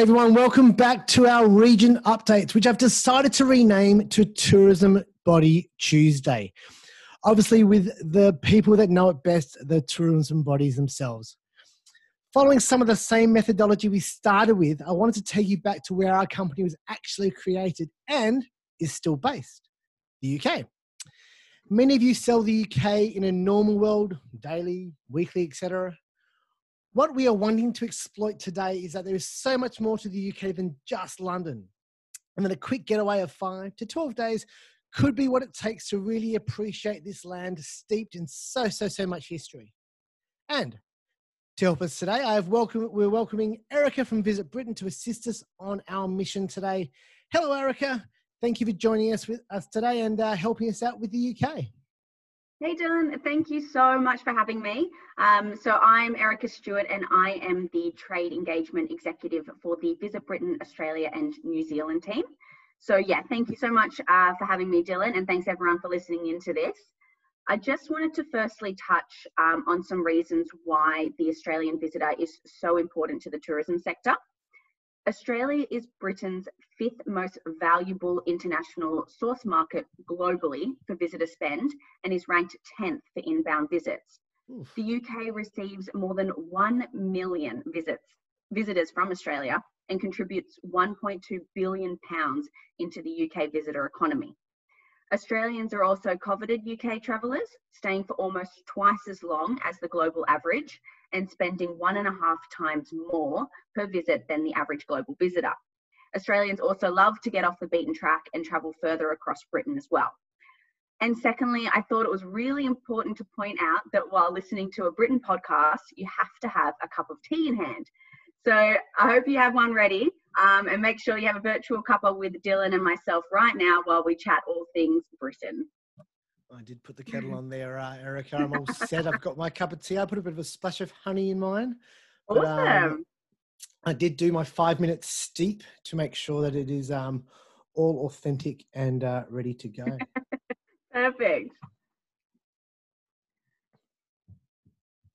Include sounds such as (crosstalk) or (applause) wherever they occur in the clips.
Everyone, welcome back to our region updates, which I've decided to rename to Tourism Body Tuesday. Obviously, with the people that know it best, the tourism bodies themselves. Following some of the same methodology we started with, I wanted to take you back to where our company was actually created and is still based the UK. Many of you sell the UK in a normal world, daily, weekly, etc what we are wanting to exploit today is that there is so much more to the UK than just London. And that a quick getaway of five to 12 days could be what it takes to really appreciate this land steeped in so, so, so much history. And to help us today, I have welcome, we're welcoming Erica from Visit Britain to assist us on our mission today. Hello, Erica. Thank you for joining us with us today and uh, helping us out with the UK. Hey Dylan, thank you so much for having me. Um, so I'm Erica Stewart and I am the Trade Engagement Executive for the Visit Britain, Australia and New Zealand team. So yeah, thank you so much uh, for having me Dylan and thanks everyone for listening into this. I just wanted to firstly touch um, on some reasons why the Australian visitor is so important to the tourism sector. Australia is Britain's fifth most valuable international source market globally for visitor spend and is ranked 10th for inbound visits. Oof. The UK receives more than 1 million visits, visitors from Australia and contributes 1.2 billion pounds into the UK visitor economy. Australians are also coveted UK travellers, staying for almost twice as long as the global average and spending one and a half times more per visit than the average global visitor. Australians also love to get off the beaten track and travel further across Britain as well. And secondly, I thought it was really important to point out that while listening to a Britain podcast, you have to have a cup of tea in hand. So I hope you have one ready um, and make sure you have a virtual cuppa with Dylan and myself right now while we chat all things Britain. I did put the kettle on there, uh, Erica. I'm all set. I've got my cup of tea. I put a bit of a splash of honey in mine. But, um, awesome. Um, I did do my five minute steep to make sure that it is um, all authentic and uh, ready to go. (laughs) Perfect.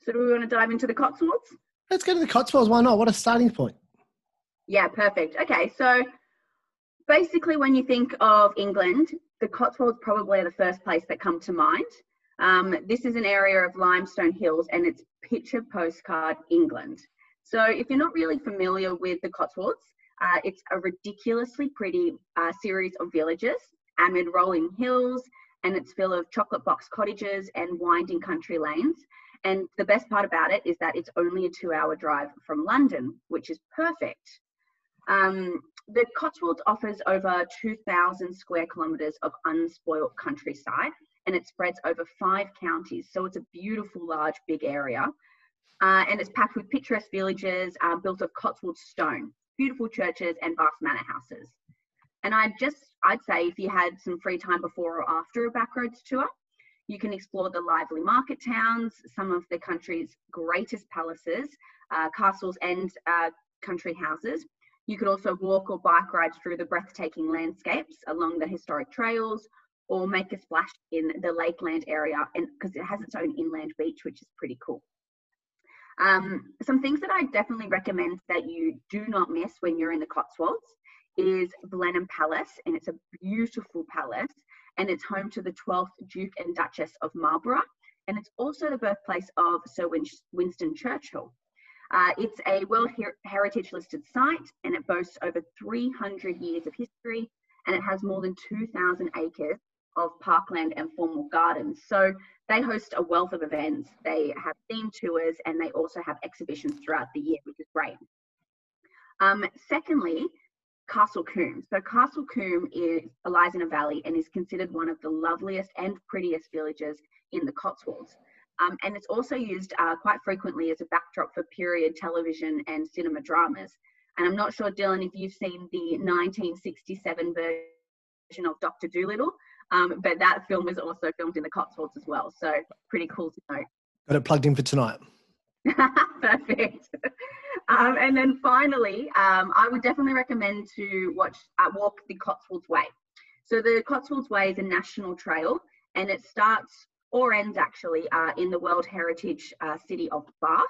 So, do we want to dive into the Cotswolds? Let's go to the Cotswolds. Why not? What a starting point. Yeah, perfect. Okay, so basically, when you think of England, the Cotswolds probably are the first place that come to mind. Um, this is an area of limestone hills and it's picture postcard England. So if you're not really familiar with the Cotswolds, uh, it's a ridiculously pretty uh, series of villages amid rolling hills and it's full of chocolate box cottages and winding country lanes. And the best part about it is that it's only a two hour drive from London, which is perfect. Um, the Cotswolds offers over 2,000 square kilometres of unspoilt countryside and it spreads over five counties. So it's a beautiful, large, big area. Uh, and it's packed with picturesque villages uh, built of Cotswold stone, beautiful churches, and vast manor houses. And I'd just, I'd say if you had some free time before or after a backroads tour, you can explore the lively market towns, some of the country's greatest palaces, uh, castles, and uh, country houses, you could also walk or bike ride through the breathtaking landscapes along the historic trails or make a splash in the lakeland area and because it has its own inland beach which is pretty cool. Um, some things that i definitely recommend that you do not miss when you're in the cotswolds is blenheim palace and it's a beautiful palace and it's home to the 12th duke and duchess of marlborough and it's also the birthplace of sir winston churchill uh, it's a World Her- Heritage listed site and it boasts over 300 years of history and it has more than 2,000 acres of parkland and formal gardens. So they host a wealth of events. They have themed tours and they also have exhibitions throughout the year, which is great. Um, secondly, Castle Combe. So Castle Combe is, lies in a valley and is considered one of the loveliest and prettiest villages in the Cotswolds. Um, and it's also used uh, quite frequently as a backdrop for period television and cinema dramas. And I'm not sure, Dylan, if you've seen the 1967 version of Dr. Dolittle, um, but that film was also filmed in the Cotswolds as well. So pretty cool to know. Got it plugged in for tonight. (laughs) Perfect. Um, and then finally, um, I would definitely recommend to watch uh, walk the Cotswolds Way. So the Cotswolds Way is a national trail, and it starts or ends actually uh, in the World Heritage uh, City of Bath.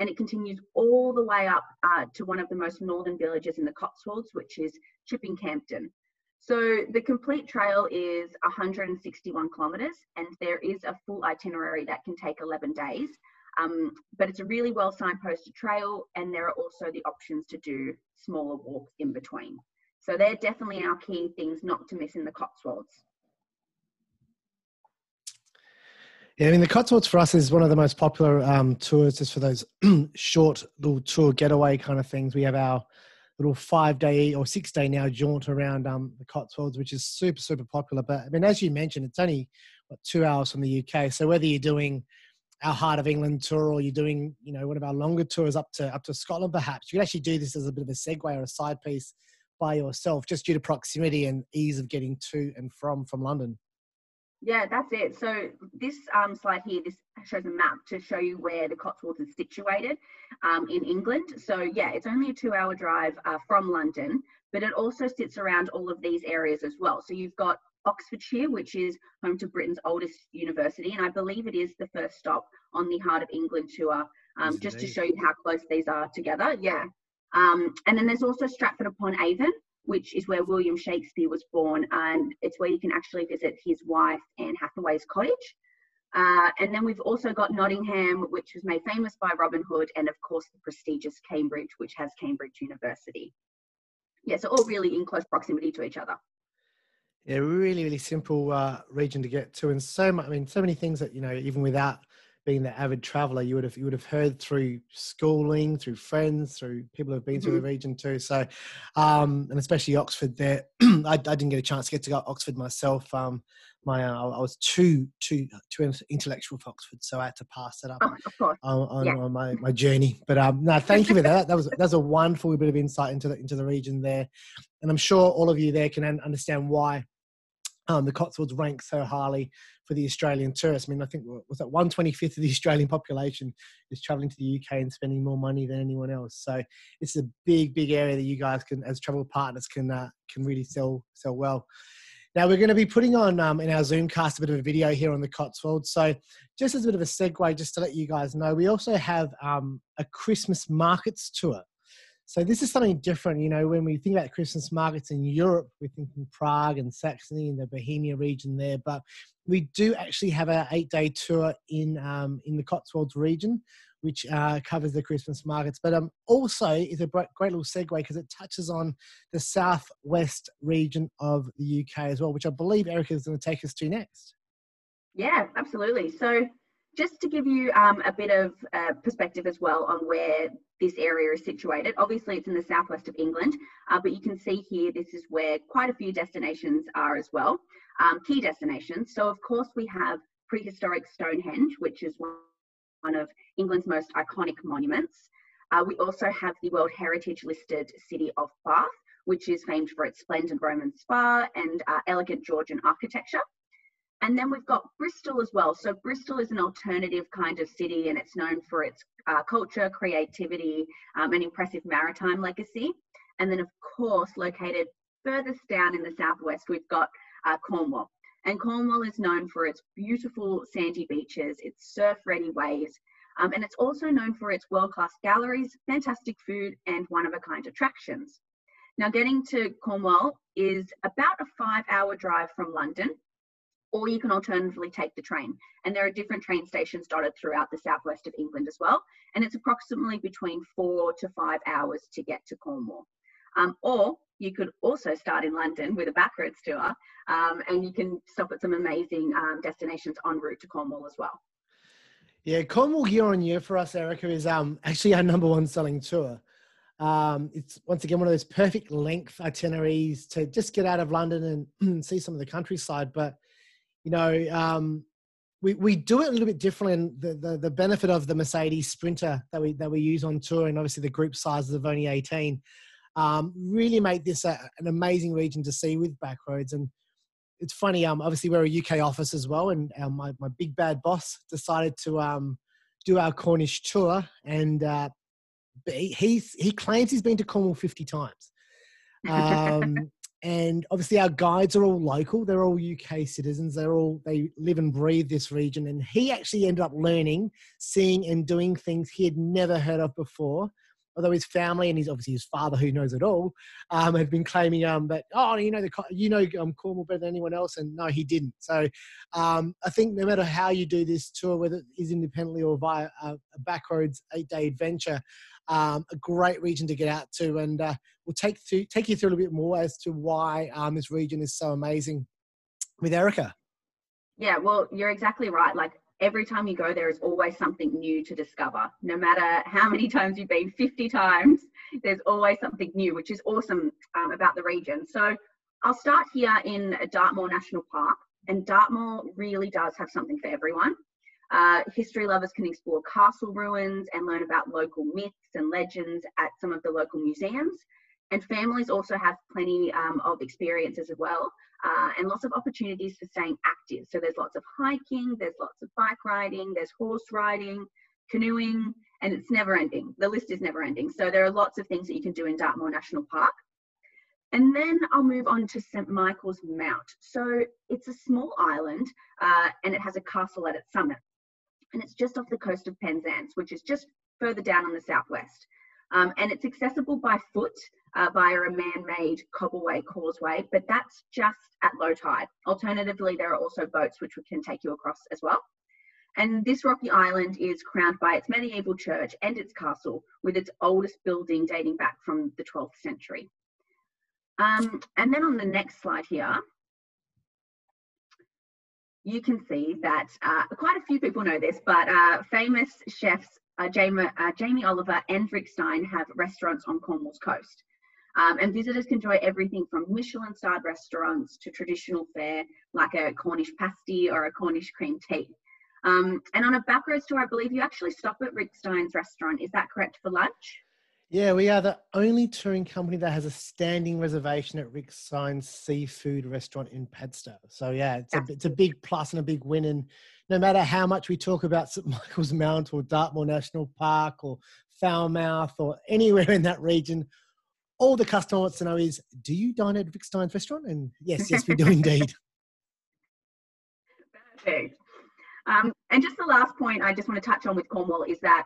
and it continues all the way up uh, to one of the most northern villages in the Cotswolds, which is Chipping Campden. So the complete trail is 161 kilometres, and there is a full itinerary that can take 11 days. Um, but it's a really well signposted trail, and there are also the options to do smaller walks in between. So they're definitely our key things not to miss in the Cotswolds. Yeah, I mean the Cotswolds for us is one of the most popular um, tours, just for those (clears throat) short little tour getaway kind of things. We have our little five day or six day now jaunt around um, the Cotswolds, which is super super popular. But I mean, as you mentioned, it's only what, two hours from the UK. So whether you're doing our Heart of England tour or you're doing you know one of our longer tours up to up to Scotland, perhaps you can actually do this as a bit of a segue or a side piece by yourself, just due to proximity and ease of getting to and from from London. Yeah, that's it. So this um, slide here, this shows a map to show you where the Cotswolds is situated um, in England. So yeah, it's only a two-hour drive uh, from London, but it also sits around all of these areas as well. So you've got Oxfordshire, which is home to Britain's oldest university, and I believe it is the first stop on the Heart of England tour, um, just to show you how close these are together. Yeah. Um, and then there's also Stratford upon Avon, which is where William Shakespeare was born, and it's where you can actually visit his wife Anne Hathaway's cottage. Uh, and then we've also got Nottingham, which was made famous by Robin Hood, and of course the prestigious Cambridge, which has Cambridge University. Yeah, so all really in close proximity to each other. Yeah, really, really simple uh, region to get to, and so much. I mean, so many things that you know, even without being the avid traveler, you would have you would have heard through schooling, through friends, through people who've been mm-hmm. through the mm-hmm. region too. So, um, and especially Oxford. There, (clears throat) I, I, didn't get a chance to get to go to Oxford myself. Um, my uh, I was too too too intellectual for Oxford, so I had to pass it up oh, on, on, yeah. on, my, my journey. But um, no, thank you for that. That was (laughs) that's a wonderful bit of insight into the into the region there, and I'm sure all of you there can understand why um, the Cotswolds rank so highly for the Australian tourists. I mean, I think was that 125th of the Australian population is traveling to the UK and spending more money than anyone else. So it's a big, big area that you guys can, as travel partners, can uh, can really sell sell well. Now we're going to be putting on um, in our Zoomcast a bit of a video here on the Cotswolds. So just as a bit of a segue, just to let you guys know, we also have um, a Christmas markets tour. So this is something different. You know, when we think about Christmas markets in Europe, we're thinking Prague and Saxony and the Bohemia region there. But we do actually have an eight-day tour in um, in the Cotswolds region, which uh, covers the Christmas markets. But um, also is a great little segue because it touches on the southwest region of the UK as well, which I believe Erica is going to take us to next. Yeah, absolutely. So just to give you um, a bit of uh, perspective as well on where this area is situated. Obviously, it's in the southwest of England, uh, but you can see here this is where quite a few destinations are as well, um, key destinations. So, of course, we have prehistoric Stonehenge, which is one of England's most iconic monuments. Uh, we also have the World Heritage listed city of Bath, which is famed for its splendid Roman spa and uh, elegant Georgian architecture. And then we've got Bristol as well. So Bristol is an alternative kind of city and it's known for its uh, culture, creativity, um, and impressive maritime legacy. And then, of course, located furthest down in the southwest, we've got uh, Cornwall. And Cornwall is known for its beautiful sandy beaches, its surf ready waves, um, and it's also known for its world class galleries, fantastic food, and one of a kind attractions. Now, getting to Cornwall is about a five hour drive from London or you can alternatively take the train. And there are different train stations dotted throughout the southwest of England as well. And it's approximately between four to five hours to get to Cornwall. Um, or you could also start in London with a backroads tour, um, and you can stop at some amazing um, destinations en route to Cornwall as well. Yeah, Cornwall year on year for us, Erica, is um, actually our number one selling tour. Um, it's once again one of those perfect length itineraries to just get out of London and (clears throat) see some of the countryside. But you know, um, we, we do it a little bit differently. And the, the, the, benefit of the Mercedes Sprinter that we, that we use on tour, and obviously the group sizes of only 18, um, really make this a, an amazing region to see with backroads. And it's funny, um, obviously we're a UK office as well, and um, my, my big bad boss decided to um, do our Cornish tour, and uh, he, he claims he's been to Cornwall 50 times. (laughs) Um, and obviously our guides are all local. They're all uk citizens. They're all they live and breathe this region. And he actually ended up learning seeing and doing things he had never heard of before although his family and he's obviously his father who knows it all um, have been claiming um, that oh you know the you know um, Cornwall better than anyone else and no he didn't so um, I think no matter how you do this tour whether it is independently or via a, a backroads eight day adventure um, a great region to get out to and uh, we'll take through, take you through a little bit more as to why um, this region is so amazing with Erica. Yeah, well, you're exactly right. Like every time you go there is always something new to discover. No matter how many times you've been, 50 times, there's always something new, which is awesome um, about the region. So I'll start here in Dartmoor National Park. And Dartmoor really does have something for everyone. Uh, history lovers can explore castle ruins and learn about local myths and legends at some of the local museums. And families also have plenty um, of experiences as well uh, and lots of opportunities for staying active. So there's lots of hiking, there's lots of bike riding, there's horse riding, canoeing, and it's never ending. The list is never ending. So there are lots of things that you can do in Dartmoor National Park. And then I'll move on to St. Michael's Mount. So it's a small island uh, and it has a castle at its summit. And it's just off the coast of Penzance, which is just further down on the southwest. Um, and it's accessible by foot uh, via a man-made cobbleway causeway, but that's just at low tide. Alternatively, there are also boats which can take you across as well. And this rocky island is crowned by its medieval church and its castle, with its oldest building dating back from the 12th century. Um, and then on the next slide here, you can see that uh, quite a few people know this, but uh, famous chefs uh, Jamie, uh, Jamie Oliver and Rick Stein have restaurants on Cornwall's coast. Um, and visitors can enjoy everything from Michelin starred restaurants to traditional fare like a Cornish pasty or a Cornish cream tea. Um, and on a backroads tour, I believe you actually stop at Rick Stein's restaurant. Is that correct for lunch? Yeah, we are the only touring company that has a standing reservation at Rick Stein's seafood restaurant in Padstow. So yeah, it's a, it's a big plus and a big win. And no matter how much we talk about St Michael's (laughs) Mount or Dartmoor National Park or Falmouth or anywhere in that region, all the customer wants to know is, do you dine at Rick Stein's restaurant? And yes, yes, we do (laughs) indeed. Perfect. Um, and just the last point I just want to touch on with Cornwall is that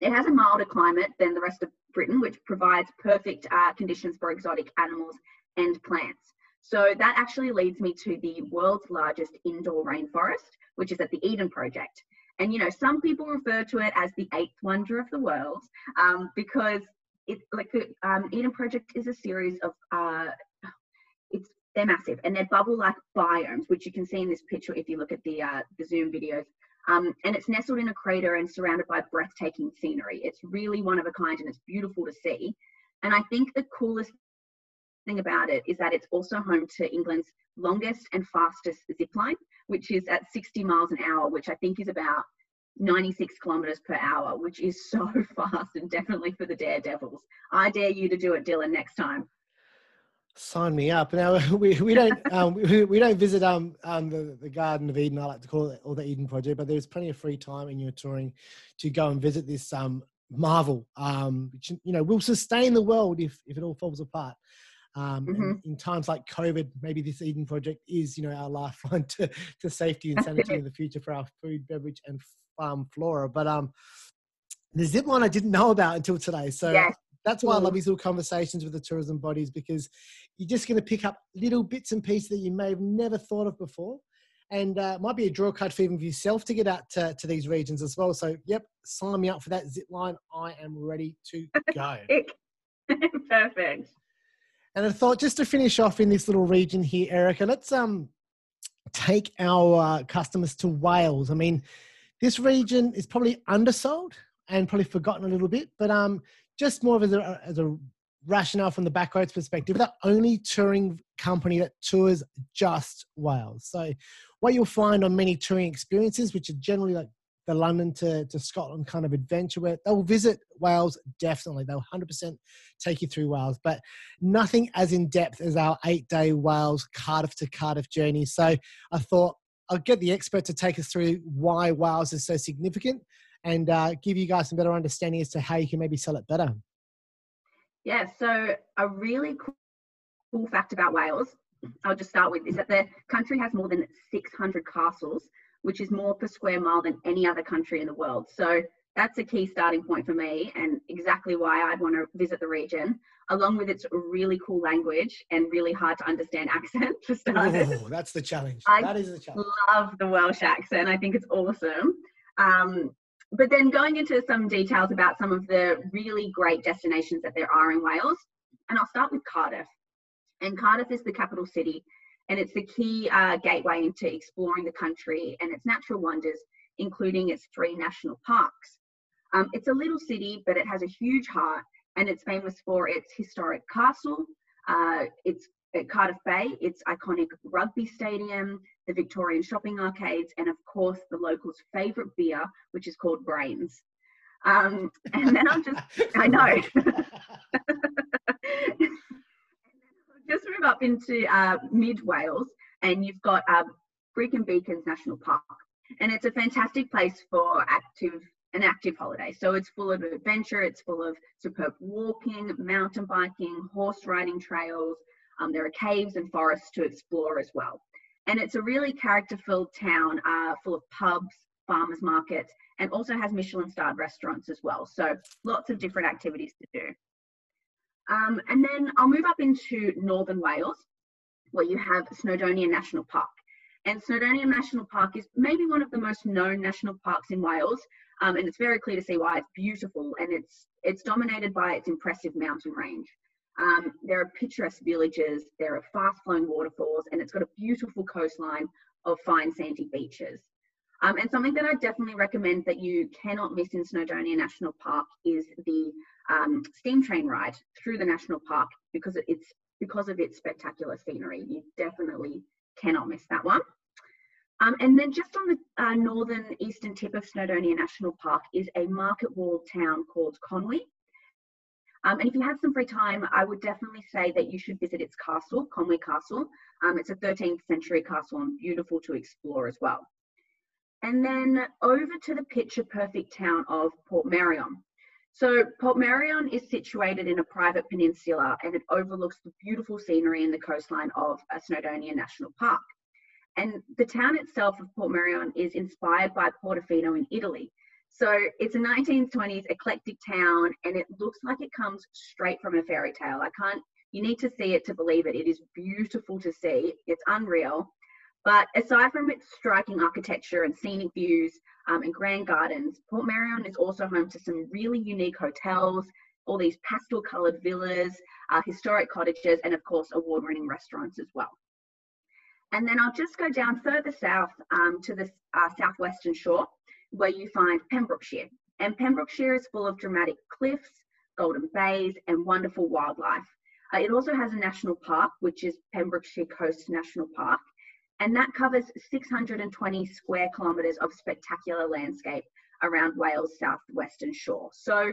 it has a milder climate than the rest of Britain, which provides perfect uh, conditions for exotic animals and plants. So that actually leads me to the world's largest indoor rainforest, which is at the Eden Project. And you know, some people refer to it as the eighth wonder of the world um, because it's like the um, Eden Project is a series of uh, it's they're massive and they're bubble-like biomes, which you can see in this picture if you look at the uh, the Zoom videos. Um, and it's nestled in a crater and surrounded by breathtaking scenery. It's really one of a kind and it's beautiful to see. And I think the coolest thing about it is that it's also home to England's longest and fastest zip line, which is at 60 miles an hour, which I think is about 96 kilometers per hour, which is (laughs) so fast and definitely for the daredevils. I dare you to do it, Dylan, next time. Sign me up. Now (laughs) we, we don't (laughs) um, we, we don't visit um, um the, the Garden of Eden. I like to call it or the Eden Project, but there's plenty of free time in your touring to go and visit this um marvel um which you know will sustain the world if if it all falls apart. Um, mm-hmm. in times like COVID, maybe this Eden Project is, you know, our (laughs) lifeline to, to safety and (laughs) sanity in the future for our food, beverage, and farm flora. But um, the zip line I didn't know about until today. So yes. that's why I love these little conversations with the tourism bodies because you're just going to pick up little bits and pieces that you may have never thought of before. And uh, might be a draw card for even for yourself to get out to, to these regions as well. So, yep, sign me up for that zip line. I am ready to (laughs) go. Perfect. And I thought just to finish off in this little region here, Erica, let's um take our uh, customers to Wales. I mean, this region is probably undersold and probably forgotten a little bit, but um, just more of as a, as a rationale from the backroads perspective, the only touring company that tours just Wales. So, what you'll find on many touring experiences, which are generally like the London to, to Scotland kind of adventure where they'll visit Wales definitely. They'll 100% take you through Wales, but nothing as in depth as our eight day Wales Cardiff to Cardiff journey. So I thought I'll get the expert to take us through why Wales is so significant and uh, give you guys some better understanding as to how you can maybe sell it better. Yeah, so a really cool fact about Wales, I'll just start with, is that the country has more than 600 castles, which is more per square mile than any other country in the world. So that's a key starting point for me and exactly why I'd want to visit the region, along with its really cool language and really hard to understand (laughs) accent for starters. Oh, that's the challenge. I that is the challenge. love the Welsh accent. I think it's awesome. Um, but then going into some details about some of the really great destinations that there are in Wales, and I'll start with Cardiff. And Cardiff is the capital city, and it's the key uh, gateway into exploring the country and its natural wonders, including its three national parks. Um, it's a little city, but it has a huge heart, and it's famous for its historic castle, uh, its at Cardiff Bay, its iconic rugby stadium, the Victorian shopping arcades, and of course the locals' favourite beer, which is called Brains. Um, and then I'll just, I know. (laughs) (laughs) just move up into uh, mid Wales, and you've got uh, Brecon Beacons National Park, and it's a fantastic place for active an active holiday. So it's full of adventure, it's full of superb walking, mountain biking, horse riding trails. Um, there are caves and forests to explore as well. And it's a really character filled town uh, full of pubs, farmers markets, and also has Michelin starred restaurants as well. So lots of different activities to do. Um, and then I'll move up into northern Wales, where you have Snowdonia National Park. And Snowdonia National Park is maybe one of the most known national parks in Wales, um, and it's very clear to see why it's beautiful and it's it's dominated by its impressive mountain range. Um, there are picturesque villages, there are fast-flowing waterfalls, and it's got a beautiful coastline of fine sandy beaches. Um, and something that I definitely recommend that you cannot miss in Snowdonia National Park is the um, steam train ride through the national park because it's because of its spectacular scenery. You definitely cannot miss that one. Um, and then just on the uh, northern eastern tip of Snowdonia National Park is a market walled town called Conwy. Um, and if you have some free time, I would definitely say that you should visit its castle, Conwy Castle. Um, it's a 13th century castle and beautiful to explore as well. And then over to the picture perfect town of Portmeirion. So Portmeirion is situated in a private peninsula and it overlooks the beautiful scenery and the coastline of Snowdonia National Park. And the town itself of Portmeirion is inspired by Portofino in Italy. So it's a 1920s eclectic town and it looks like it comes straight from a fairy tale. I can't, you need to see it to believe it. It is beautiful to see, it's unreal. But aside from its striking architecture and scenic views um, and grand gardens, Portmeirion is also home to some really unique hotels, all these pastel coloured villas, uh, historic cottages, and of course, award winning restaurants as well. And then I'll just go down further south um, to the uh, southwestern shore where you find Pembrokeshire. And Pembrokeshire is full of dramatic cliffs, golden bays, and wonderful wildlife. Uh, it also has a national park, which is Pembrokeshire Coast National Park, and that covers 620 square kilometres of spectacular landscape around Wales' southwestern shore. So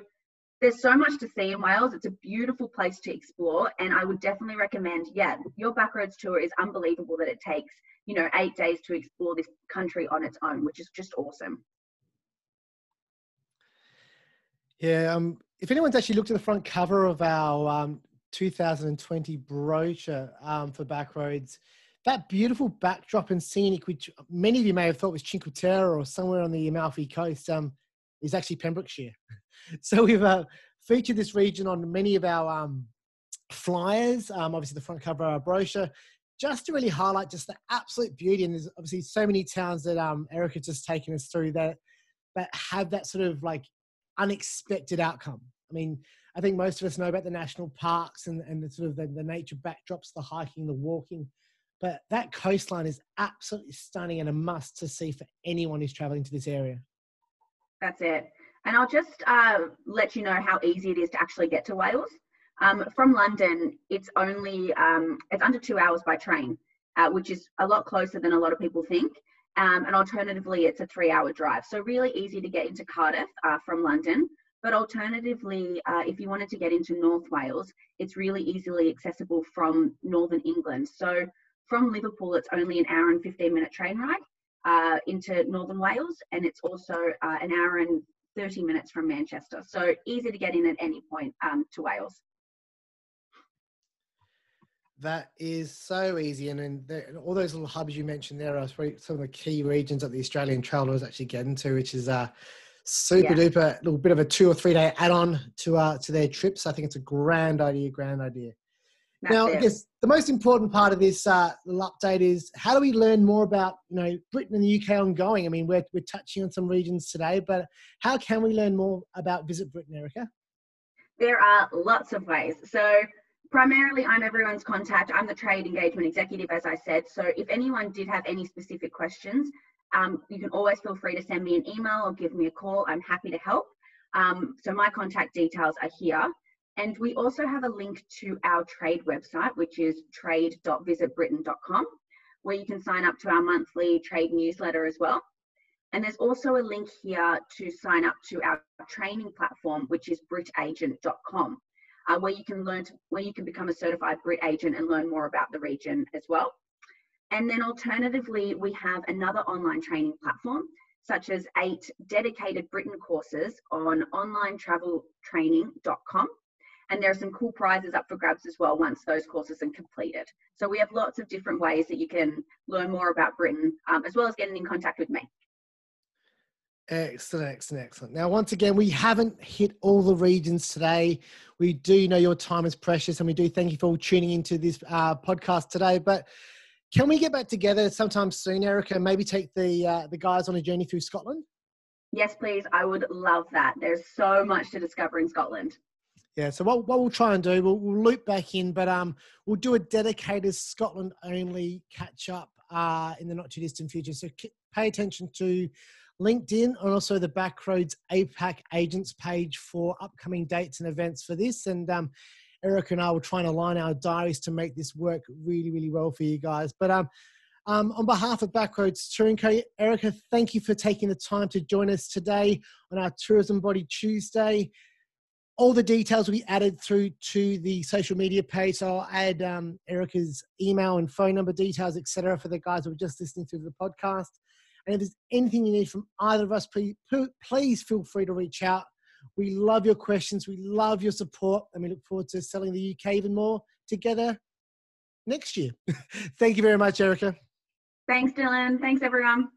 there's so much to see in Wales. It's a beautiful place to explore, and I would definitely recommend. Yeah, your backroads tour is unbelievable that it takes you know eight days to explore this country on its own, which is just awesome. Yeah, um, if anyone's actually looked at the front cover of our um, 2020 brochure um, for Backroads, that beautiful backdrop and scenic, which many of you may have thought was Cinque Terre or somewhere on the Amalfi Coast, um, is actually Pembrokeshire. (laughs) so we've uh, featured this region on many of our um, flyers, um, obviously the front cover of our brochure, just to really highlight just the absolute beauty. And there's obviously so many towns that um, Erica just taken us through that that have that sort of like unexpected outcome. I mean, I think most of us know about the national parks and, and the sort of the, the nature backdrops, the hiking, the walking. But that coastline is absolutely stunning and a must to see for anyone who's traveling to this area. That's it. And I'll just uh, let you know how easy it is to actually get to Wales. Um, from London, it's only um, it's under two hours by train, uh, which is a lot closer than a lot of people think. Um, and alternatively, it's a three-hour drive, so really easy to get into Cardiff uh, from London. But alternatively, uh, if you wanted to get into North Wales, it's really easily accessible from Northern England. So from Liverpool, it's only an hour and 15 minute train ride uh, into Northern Wales, and it's also uh, an hour and 30 minutes from Manchester. So easy to get in at any point um, to Wales. That is so easy, and, and all those little hubs you mentioned there are some of the key regions that the Australian traveller is actually getting to, which is uh, super yeah. duper little bit of a two or three day add on to uh, to their trips. I think it's a grand idea, grand idea. That's now, it. I guess the most important part of this uh, update is how do we learn more about you know Britain and the UK ongoing? I mean, we're we're touching on some regions today, but how can we learn more about Visit Britain, Erica? There are lots of ways. So primarily I'm everyone's contact. I'm the trade engagement executive, as I said. So if anyone did have any specific questions, um, you can always feel free to send me an email or give me a call. I'm happy to help. Um, so my contact details are here. And we also have a link to our trade website, which is trade.visitbritain.com, where you can sign up to our monthly trade newsletter as well. And there's also a link here to sign up to our training platform, which is britagent.com uh, where you can learn to, where you can become a certified Brit agent and learn more about the region as well. And then alternatively, we have another online training platform, such as eight dedicated Britain courses on onlinetraveltraining.com. And there are some cool prizes up for grabs as well once those courses are completed. So we have lots of different ways that you can learn more about Britain, um, as well as getting in contact with me. Excellent, excellent, excellent. Now, once again, we haven't hit all the regions today. We do know your time is precious, and we do thank you for tuning into this uh, podcast today. But can we get back together sometime soon, Erica, and maybe take the uh, the guys on a journey through Scotland? Yes, please. I would love that. There's so much to discover in Scotland. Yeah, so what, what we'll try and do, we'll, we'll loop back in, but um, we'll do a dedicated Scotland only catch up uh, in the not too distant future. So pay attention to LinkedIn and also the Backroads APAC agents page for upcoming dates and events for this. And um, Eric and I will try and align our diaries to make this work really, really well for you guys. But um, um, on behalf of Backroads Touring Co, Erica, thank you for taking the time to join us today on our Tourism Body Tuesday. All the details will be added through to the social media page. So I'll add um, Erica's email and phone number details, etc., for the guys who are just listening to the podcast. And if there's anything you need from either of us, please, please feel free to reach out. We love your questions. We love your support. And we look forward to selling the UK even more together next year. (laughs) Thank you very much, Erica. Thanks, Dylan. Thanks, everyone.